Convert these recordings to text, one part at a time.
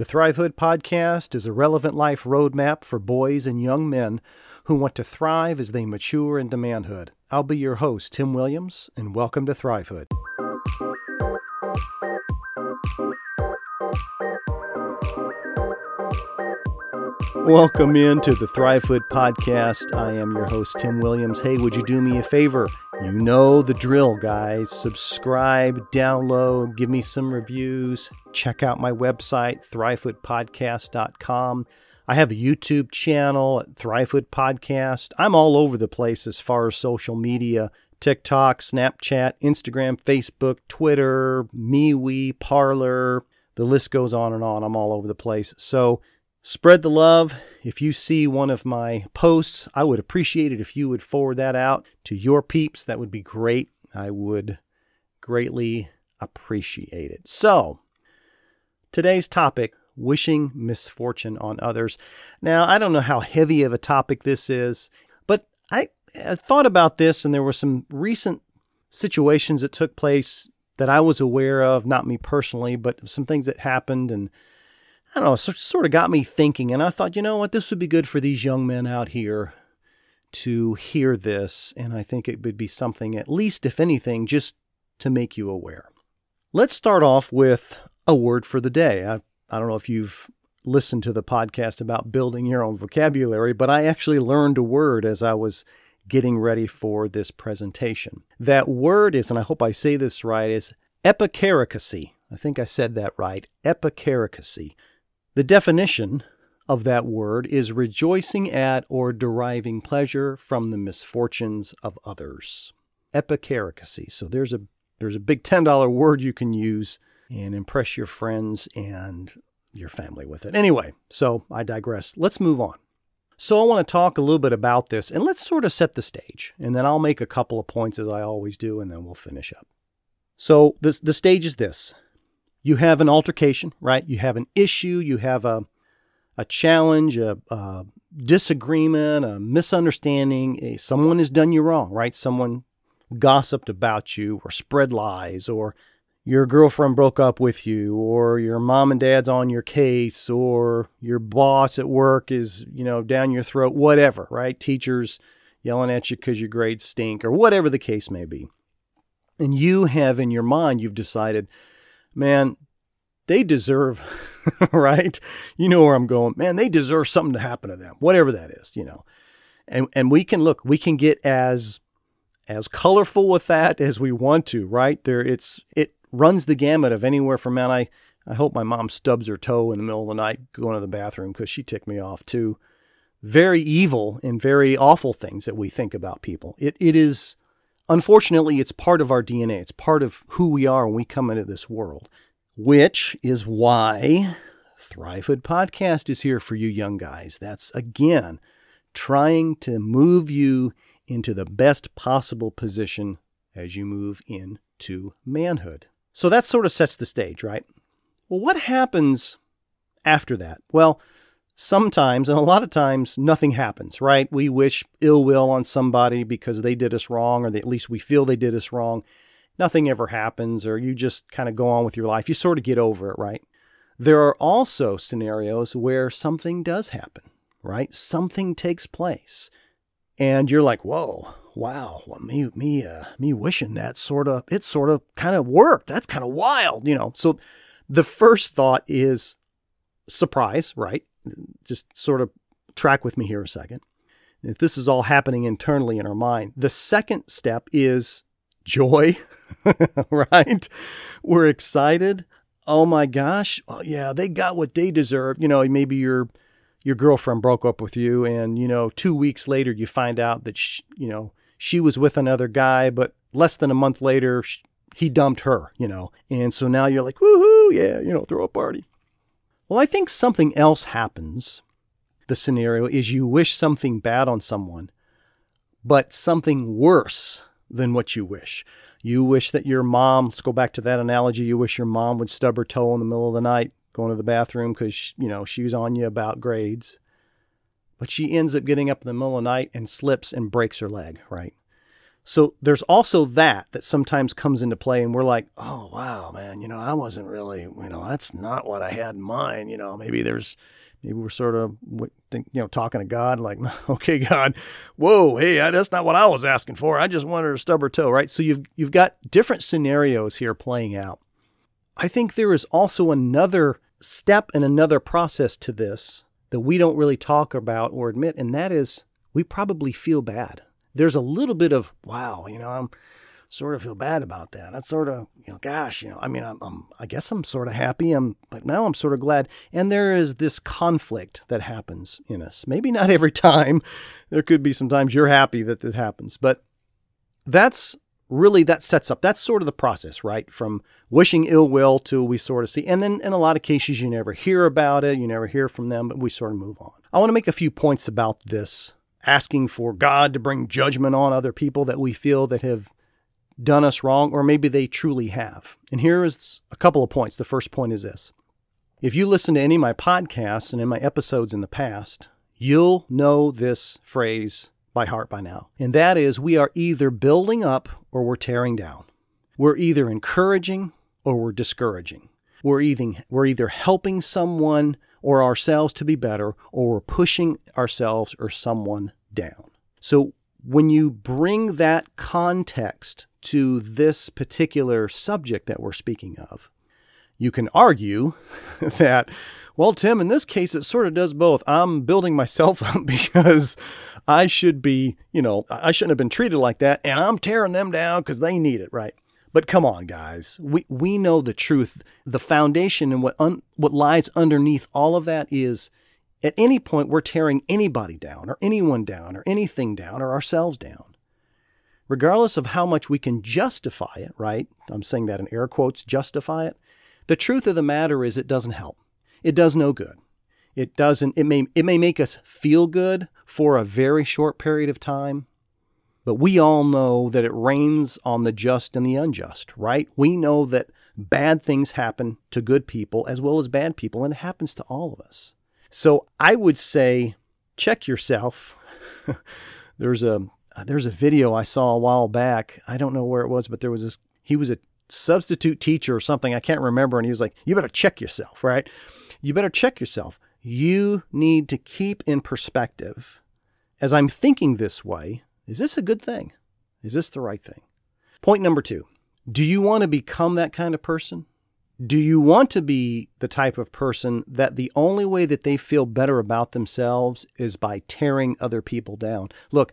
The Thrivehood podcast is a relevant life roadmap for boys and young men who want to thrive as they mature into manhood. I'll be your host, Tim Williams, and welcome to Thrivehood. Welcome into the Thrivehood podcast. I am your host, Tim Williams. Hey, would you do me a favor? You know the drill, guys. Subscribe, download, give me some reviews. Check out my website, thrivehoodpodcast.com. I have a YouTube channel at Thrivehood Podcast. I'm all over the place as far as social media TikTok, Snapchat, Instagram, Facebook, Twitter, MeWe, Parler. The list goes on and on. I'm all over the place. So Spread the love. If you see one of my posts, I would appreciate it if you would forward that out to your peeps. That would be great. I would greatly appreciate it. So, today's topic wishing misfortune on others. Now, I don't know how heavy of a topic this is, but I, I thought about this, and there were some recent situations that took place that I was aware of, not me personally, but some things that happened and I don't know, sort of got me thinking. And I thought, you know what, this would be good for these young men out here to hear this. And I think it would be something, at least if anything, just to make you aware. Let's start off with a word for the day. I, I don't know if you've listened to the podcast about building your own vocabulary, but I actually learned a word as I was getting ready for this presentation. That word is, and I hope I say this right, is epicaricacy. I think I said that right. Epicaricacy. The definition of that word is rejoicing at or deriving pleasure from the misfortunes of others. Epicaricacy. So there's a there's a big $10 word you can use and impress your friends and your family with it. Anyway, so I digress. Let's move on. So I want to talk a little bit about this and let's sort of set the stage. And then I'll make a couple of points as I always do and then we'll finish up. So the, the stage is this you have an altercation, right? You have an issue, you have a, a challenge, a, a disagreement, a misunderstanding. A, someone has done you wrong, right? Someone gossiped about you or spread lies or your girlfriend broke up with you or your mom and dad's on your case or your boss at work is, you know, down your throat, whatever, right? Teachers yelling at you because your grades stink or whatever the case may be. And you have in your mind, you've decided, man, they deserve, right? You know where I'm going. Man, they deserve something to happen to them, whatever that is, you know. And and we can look, we can get as as colorful with that as we want to, right? There it's it runs the gamut of anywhere from man, I I hope my mom stubs her toe in the middle of the night going to the bathroom because she ticked me off too. Very evil and very awful things that we think about people. It it is Unfortunately, it's part of our DNA. It's part of who we are when we come into this world, which is why Thrivehood Podcast is here for you young guys. That's again trying to move you into the best possible position as you move into manhood. So that sort of sets the stage, right? Well, what happens after that? Well, sometimes, and a lot of times, nothing happens, right? We wish ill will on somebody because they did us wrong, or they, at least we feel they did us wrong. Nothing ever happens, or you just kind of go on with your life. You sort of get over it, right? There are also scenarios where something does happen, right? Something takes place. And you're like, whoa, wow, well, me, me, uh, me wishing that sort of, it sort of kind of worked. That's kind of wild, you know? So the first thought is surprise, right? Just sort of track with me here a second. If this is all happening internally in our mind, the second step is joy, right? We're excited. Oh my gosh. Oh, yeah, they got what they deserve. You know, maybe your your girlfriend broke up with you and, you know, 2 weeks later you find out that she, you know, she was with another guy, but less than a month later he dumped her, you know. And so now you're like, "Woohoo, yeah, you know, throw a party." Well, I think something else happens. The scenario is you wish something bad on someone, but something worse than what you wish. You wish that your mom, let's go back to that analogy, you wish your mom would stub her toe in the middle of the night going to the bathroom because, you know, she was on you about grades. But she ends up getting up in the middle of the night and slips and breaks her leg, right? So there's also that that sometimes comes into play, and we're like, oh, wow, man, you know, I wasn't really, you know, that's not what I had in mind. You know, maybe there's, maybe we're sort of, you know, talking to God, like, okay, God, whoa, hey, that's not what I was asking for. I just wanted to stub toe, right? So you've you've got different scenarios here playing out. I think there is also another step and another process to this that we don't really talk about or admit, and that is we probably feel bad there's a little bit of wow, you know, I'm sort of feel bad about that. I sort of, you know, gosh, you know, I mean, I'm, I'm I guess I'm sort of happy. I'm, but now I'm sort of glad. And there is this conflict that happens in us. Maybe not every time. There could be sometimes you're happy that this happens, but that's really that sets up. That's sort of the process, right? From wishing ill will to we sort of see. And then in a lot of cases, you never hear about it. You never hear from them, but we sort of move on. I want to make a few points about this asking for God to bring judgment on other people that we feel that have done us wrong, or maybe they truly have. And here is a couple of points. The first point is this if you listen to any of my podcasts and in my episodes in the past, you'll know this phrase by heart by now. And that is we are either building up or we're tearing down. We're either encouraging or we're discouraging. We're either, we're either helping someone or ourselves to be better, or we're pushing ourselves or someone down. So when you bring that context to this particular subject that we're speaking of, you can argue that, well, Tim, in this case, it sort of does both. I'm building myself up because I should be, you know, I shouldn't have been treated like that, and I'm tearing them down because they need it, right? But come on, guys. We we know the truth. The foundation and what un, what lies underneath all of that is at any point we're tearing anybody down or anyone down or anything down or ourselves down. Regardless of how much we can justify it, right? I'm saying that in air quotes, justify it. The truth of the matter is it doesn't help. It does no good. It doesn't it may it may make us feel good for a very short period of time, but we all know that it rains on the just and the unjust, right? We know that bad things happen to good people as well as bad people, and it happens to all of us. So I would say check yourself. there's a there's a video I saw a while back. I don't know where it was, but there was this he was a substitute teacher or something. I can't remember and he was like, "You better check yourself, right? You better check yourself. You need to keep in perspective as I'm thinking this way, is this a good thing? Is this the right thing? Point number two Do you want to become that kind of person? Do you want to be the type of person that the only way that they feel better about themselves is by tearing other people down? Look,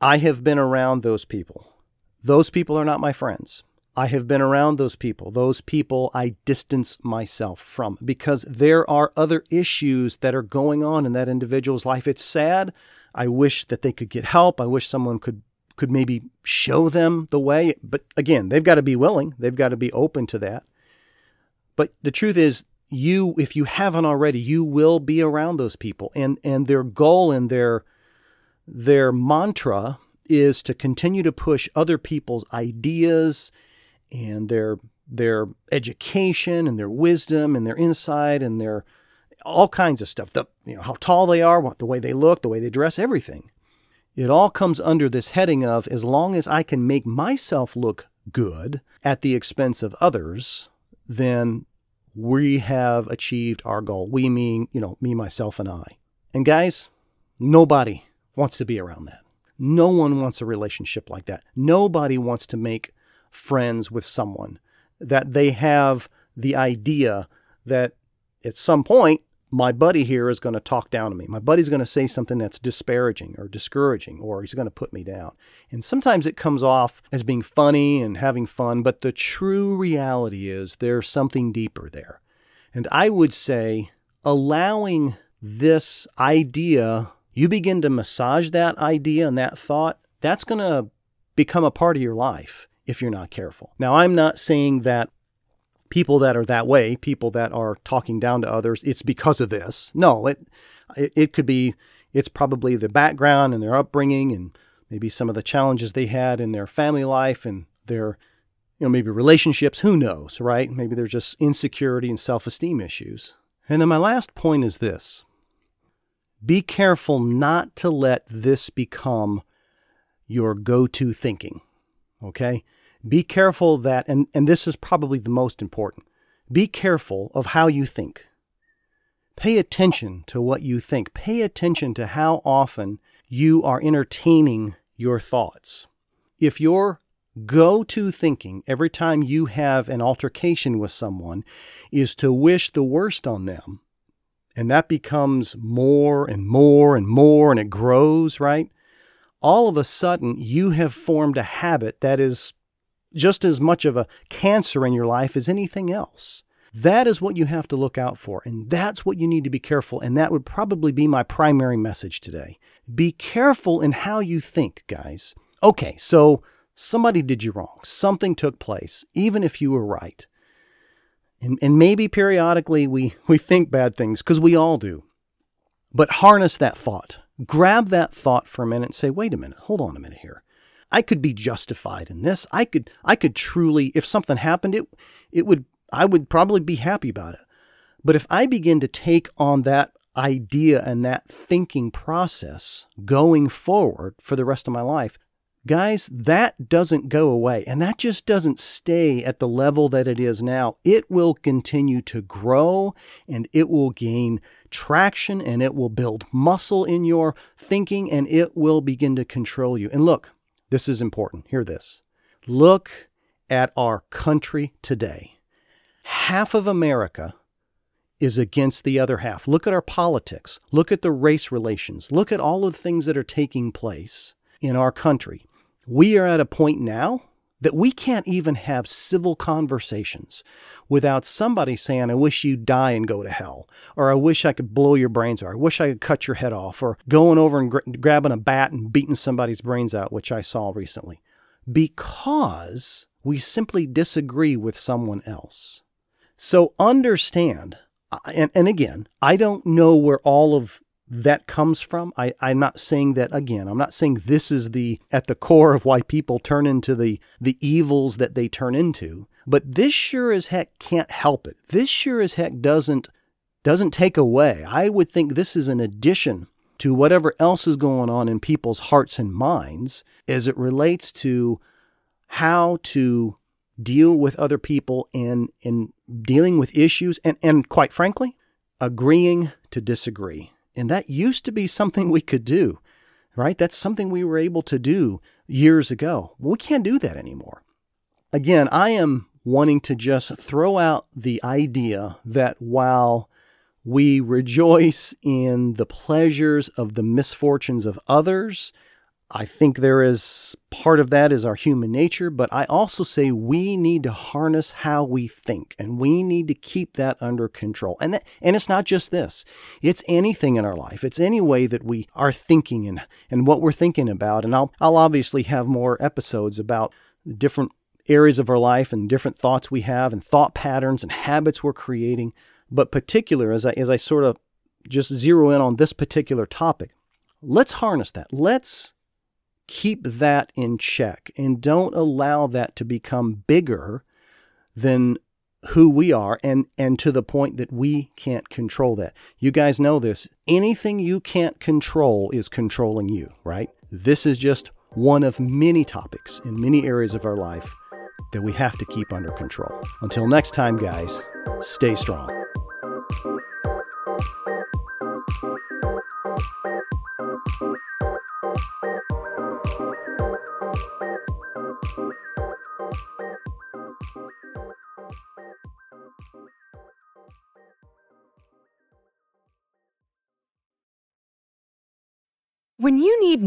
I have been around those people. Those people are not my friends. I have been around those people. Those people I distance myself from because there are other issues that are going on in that individual's life. It's sad. I wish that they could get help. I wish someone could could maybe show them the way. But again, they've got to be willing. They've got to be open to that. But the truth is, you, if you haven't already, you will be around those people. And and their goal and their their mantra is to continue to push other people's ideas and their their education and their wisdom and their insight and their all kinds of stuff. The you know how tall they are, what the way they look, the way they dress, everything. It all comes under this heading of as long as I can make myself look good at the expense of others, then we have achieved our goal. We mean, you know, me, myself, and I. And guys, nobody wants to be around that. No one wants a relationship like that. Nobody wants to make friends with someone that they have the idea that at some point my buddy here is going to talk down to me. My buddy's going to say something that's disparaging or discouraging, or he's going to put me down. And sometimes it comes off as being funny and having fun, but the true reality is there's something deeper there. And I would say allowing this idea, you begin to massage that idea and that thought, that's going to become a part of your life if you're not careful. Now, I'm not saying that people that are that way, people that are talking down to others, it's because of this. No, it it, it could be it's probably the background and their upbringing and maybe some of the challenges they had in their family life and their you know maybe relationships. Who knows right? Maybe they're just insecurity and self-esteem issues. And then my last point is this. Be careful not to let this become your go-to thinking okay be careful that and, and this is probably the most important be careful of how you think pay attention to what you think pay attention to how often you are entertaining your thoughts. If your go to thinking every time you have an altercation with someone is to wish the worst on them, and that becomes more and more and more, and it grows, right? All of a sudden, you have formed a habit that is just as much of a cancer in your life as anything else. That is what you have to look out for, and that's what you need to be careful. And that would probably be my primary message today. Be careful in how you think, guys. Okay, so somebody did you wrong. Something took place, even if you were right. And, and maybe periodically we, we think bad things, because we all do. But harness that thought. Grab that thought for a minute and say, wait a minute, hold on a minute here. I could be justified in this. I could I could truly, if something happened, it it would I would probably be happy about it. But if I begin to take on that idea and that thinking process going forward for the rest of my life, guys, that doesn't go away. And that just doesn't stay at the level that it is now. It will continue to grow and it will gain traction and it will build muscle in your thinking and it will begin to control you. And look, this is important. Hear this. Look at our country today. Half of America is against the other half. Look at our politics. Look at the race relations. Look at all of the things that are taking place in our country. We are at a point now that we can't even have civil conversations without somebody saying, I wish you'd die and go to hell, or I wish I could blow your brains out, or I wish I could cut your head off, or going over and gra- grabbing a bat and beating somebody's brains out, which I saw recently, because we simply disagree with someone else. So understand uh, and, and again, I don't know where all of that comes from. I, I'm not saying that again. I'm not saying this is the at the core of why people turn into the the evils that they turn into. But this sure as heck can't help it. This sure as heck doesn't doesn't take away. I would think this is an addition to whatever else is going on in people's hearts and minds as it relates to how to deal with other people in in dealing with issues and, and quite frankly, agreeing to disagree. And that used to be something we could do, right? That's something we were able to do years ago. We can't do that anymore. Again, I am wanting to just throw out the idea that while we rejoice in the pleasures of the misfortunes of others, I think there is part of that is our human nature, but I also say we need to harness how we think and we need to keep that under control. And that, and it's not just this. It's anything in our life. It's any way that we are thinking and and what we're thinking about. And I'll I'll obviously have more episodes about the different areas of our life and different thoughts we have and thought patterns and habits we're creating. But particular as I as I sort of just zero in on this particular topic, let's harness that. Let's keep that in check and don't allow that to become bigger than who we are and and to the point that we can't control that. You guys know this. Anything you can't control is controlling you, right? This is just one of many topics in many areas of our life that we have to keep under control. Until next time, guys, stay strong.